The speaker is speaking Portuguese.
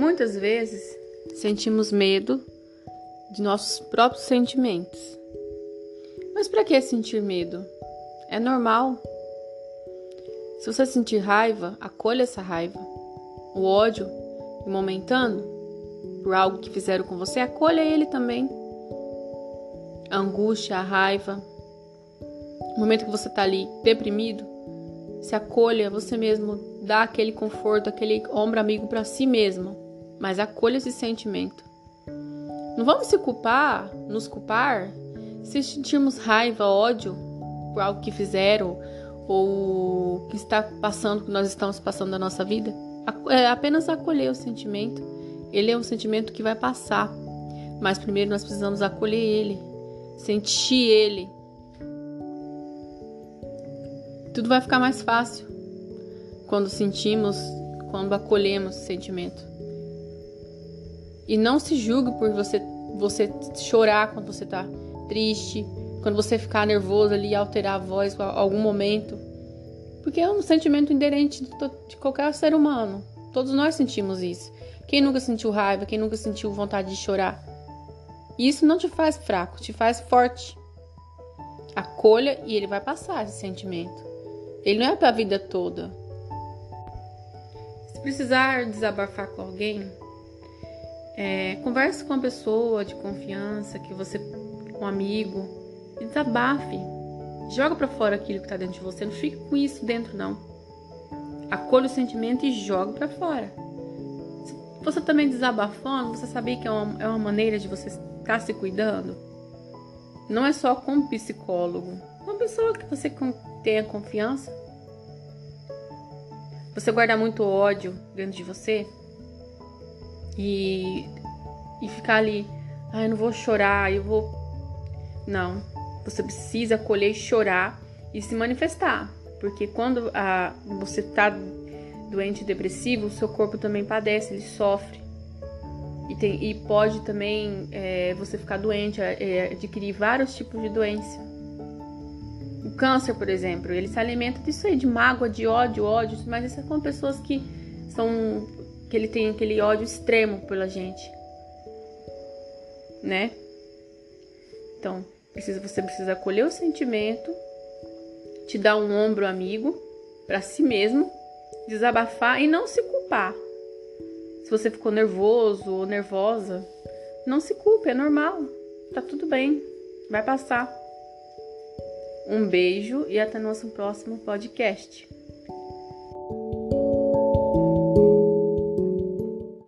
Muitas vezes sentimos medo de nossos próprios sentimentos. Mas para que sentir medo? É normal. Se você sentir raiva, acolha essa raiva. O ódio, momentâneo, por algo que fizeram com você, acolha ele também. A angústia, a raiva. No momento que você está ali deprimido, se acolha você mesmo, dá aquele conforto, aquele ombro amigo para si mesmo, mas acolha esse sentimento. Não vamos se culpar, nos culpar, se sentirmos raiva, ódio por algo que fizeram ou que está passando, que nós estamos passando na nossa vida. É apenas acolher o sentimento. Ele é um sentimento que vai passar, mas primeiro nós precisamos acolher ele, sentir ele, tudo vai ficar mais fácil quando sentimos, quando acolhemos o sentimento. E não se julgue por você você chorar quando você tá triste, quando você ficar nervoso ali, alterar a voz em algum momento. Porque é um sentimento inerente de qualquer ser humano. Todos nós sentimos isso. Quem nunca sentiu raiva, quem nunca sentiu vontade de chorar? E isso não te faz fraco, te faz forte. Acolha e ele vai passar esse sentimento. Ele não é para a vida toda. Se precisar desabafar com alguém, é, converse com uma pessoa de confiança, que você, um amigo, e desabafe. Joga para fora aquilo que está dentro de você. Não fique com isso dentro, não. Acolha o sentimento e joga para fora. Se você também desabafando, você sabia que é uma, é uma maneira de você estar se cuidando? Não é só com um psicólogo. Uma pessoa que você tenha confiança. Você guarda muito ódio dentro de você e, e ficar ali, ai, ah, não vou chorar, eu vou. Não. Você precisa acolher e chorar e se manifestar. Porque quando a, você tá doente depressivo, o seu corpo também padece, ele sofre. E, tem, e pode também é, você ficar doente, é, adquirir vários tipos de doença. O câncer, por exemplo, ele se alimenta disso aí, de mágoa, de ódio, ódio, mas isso é com pessoas que são. que ele tem aquele ódio extremo pela gente. Né? Então, precisa, você precisa acolher o sentimento, te dar um ombro amigo para si mesmo, desabafar e não se culpar. Se você ficou nervoso ou nervosa, não se culpe, é normal. Tá tudo bem, vai passar. Um beijo e até nosso próximo podcast.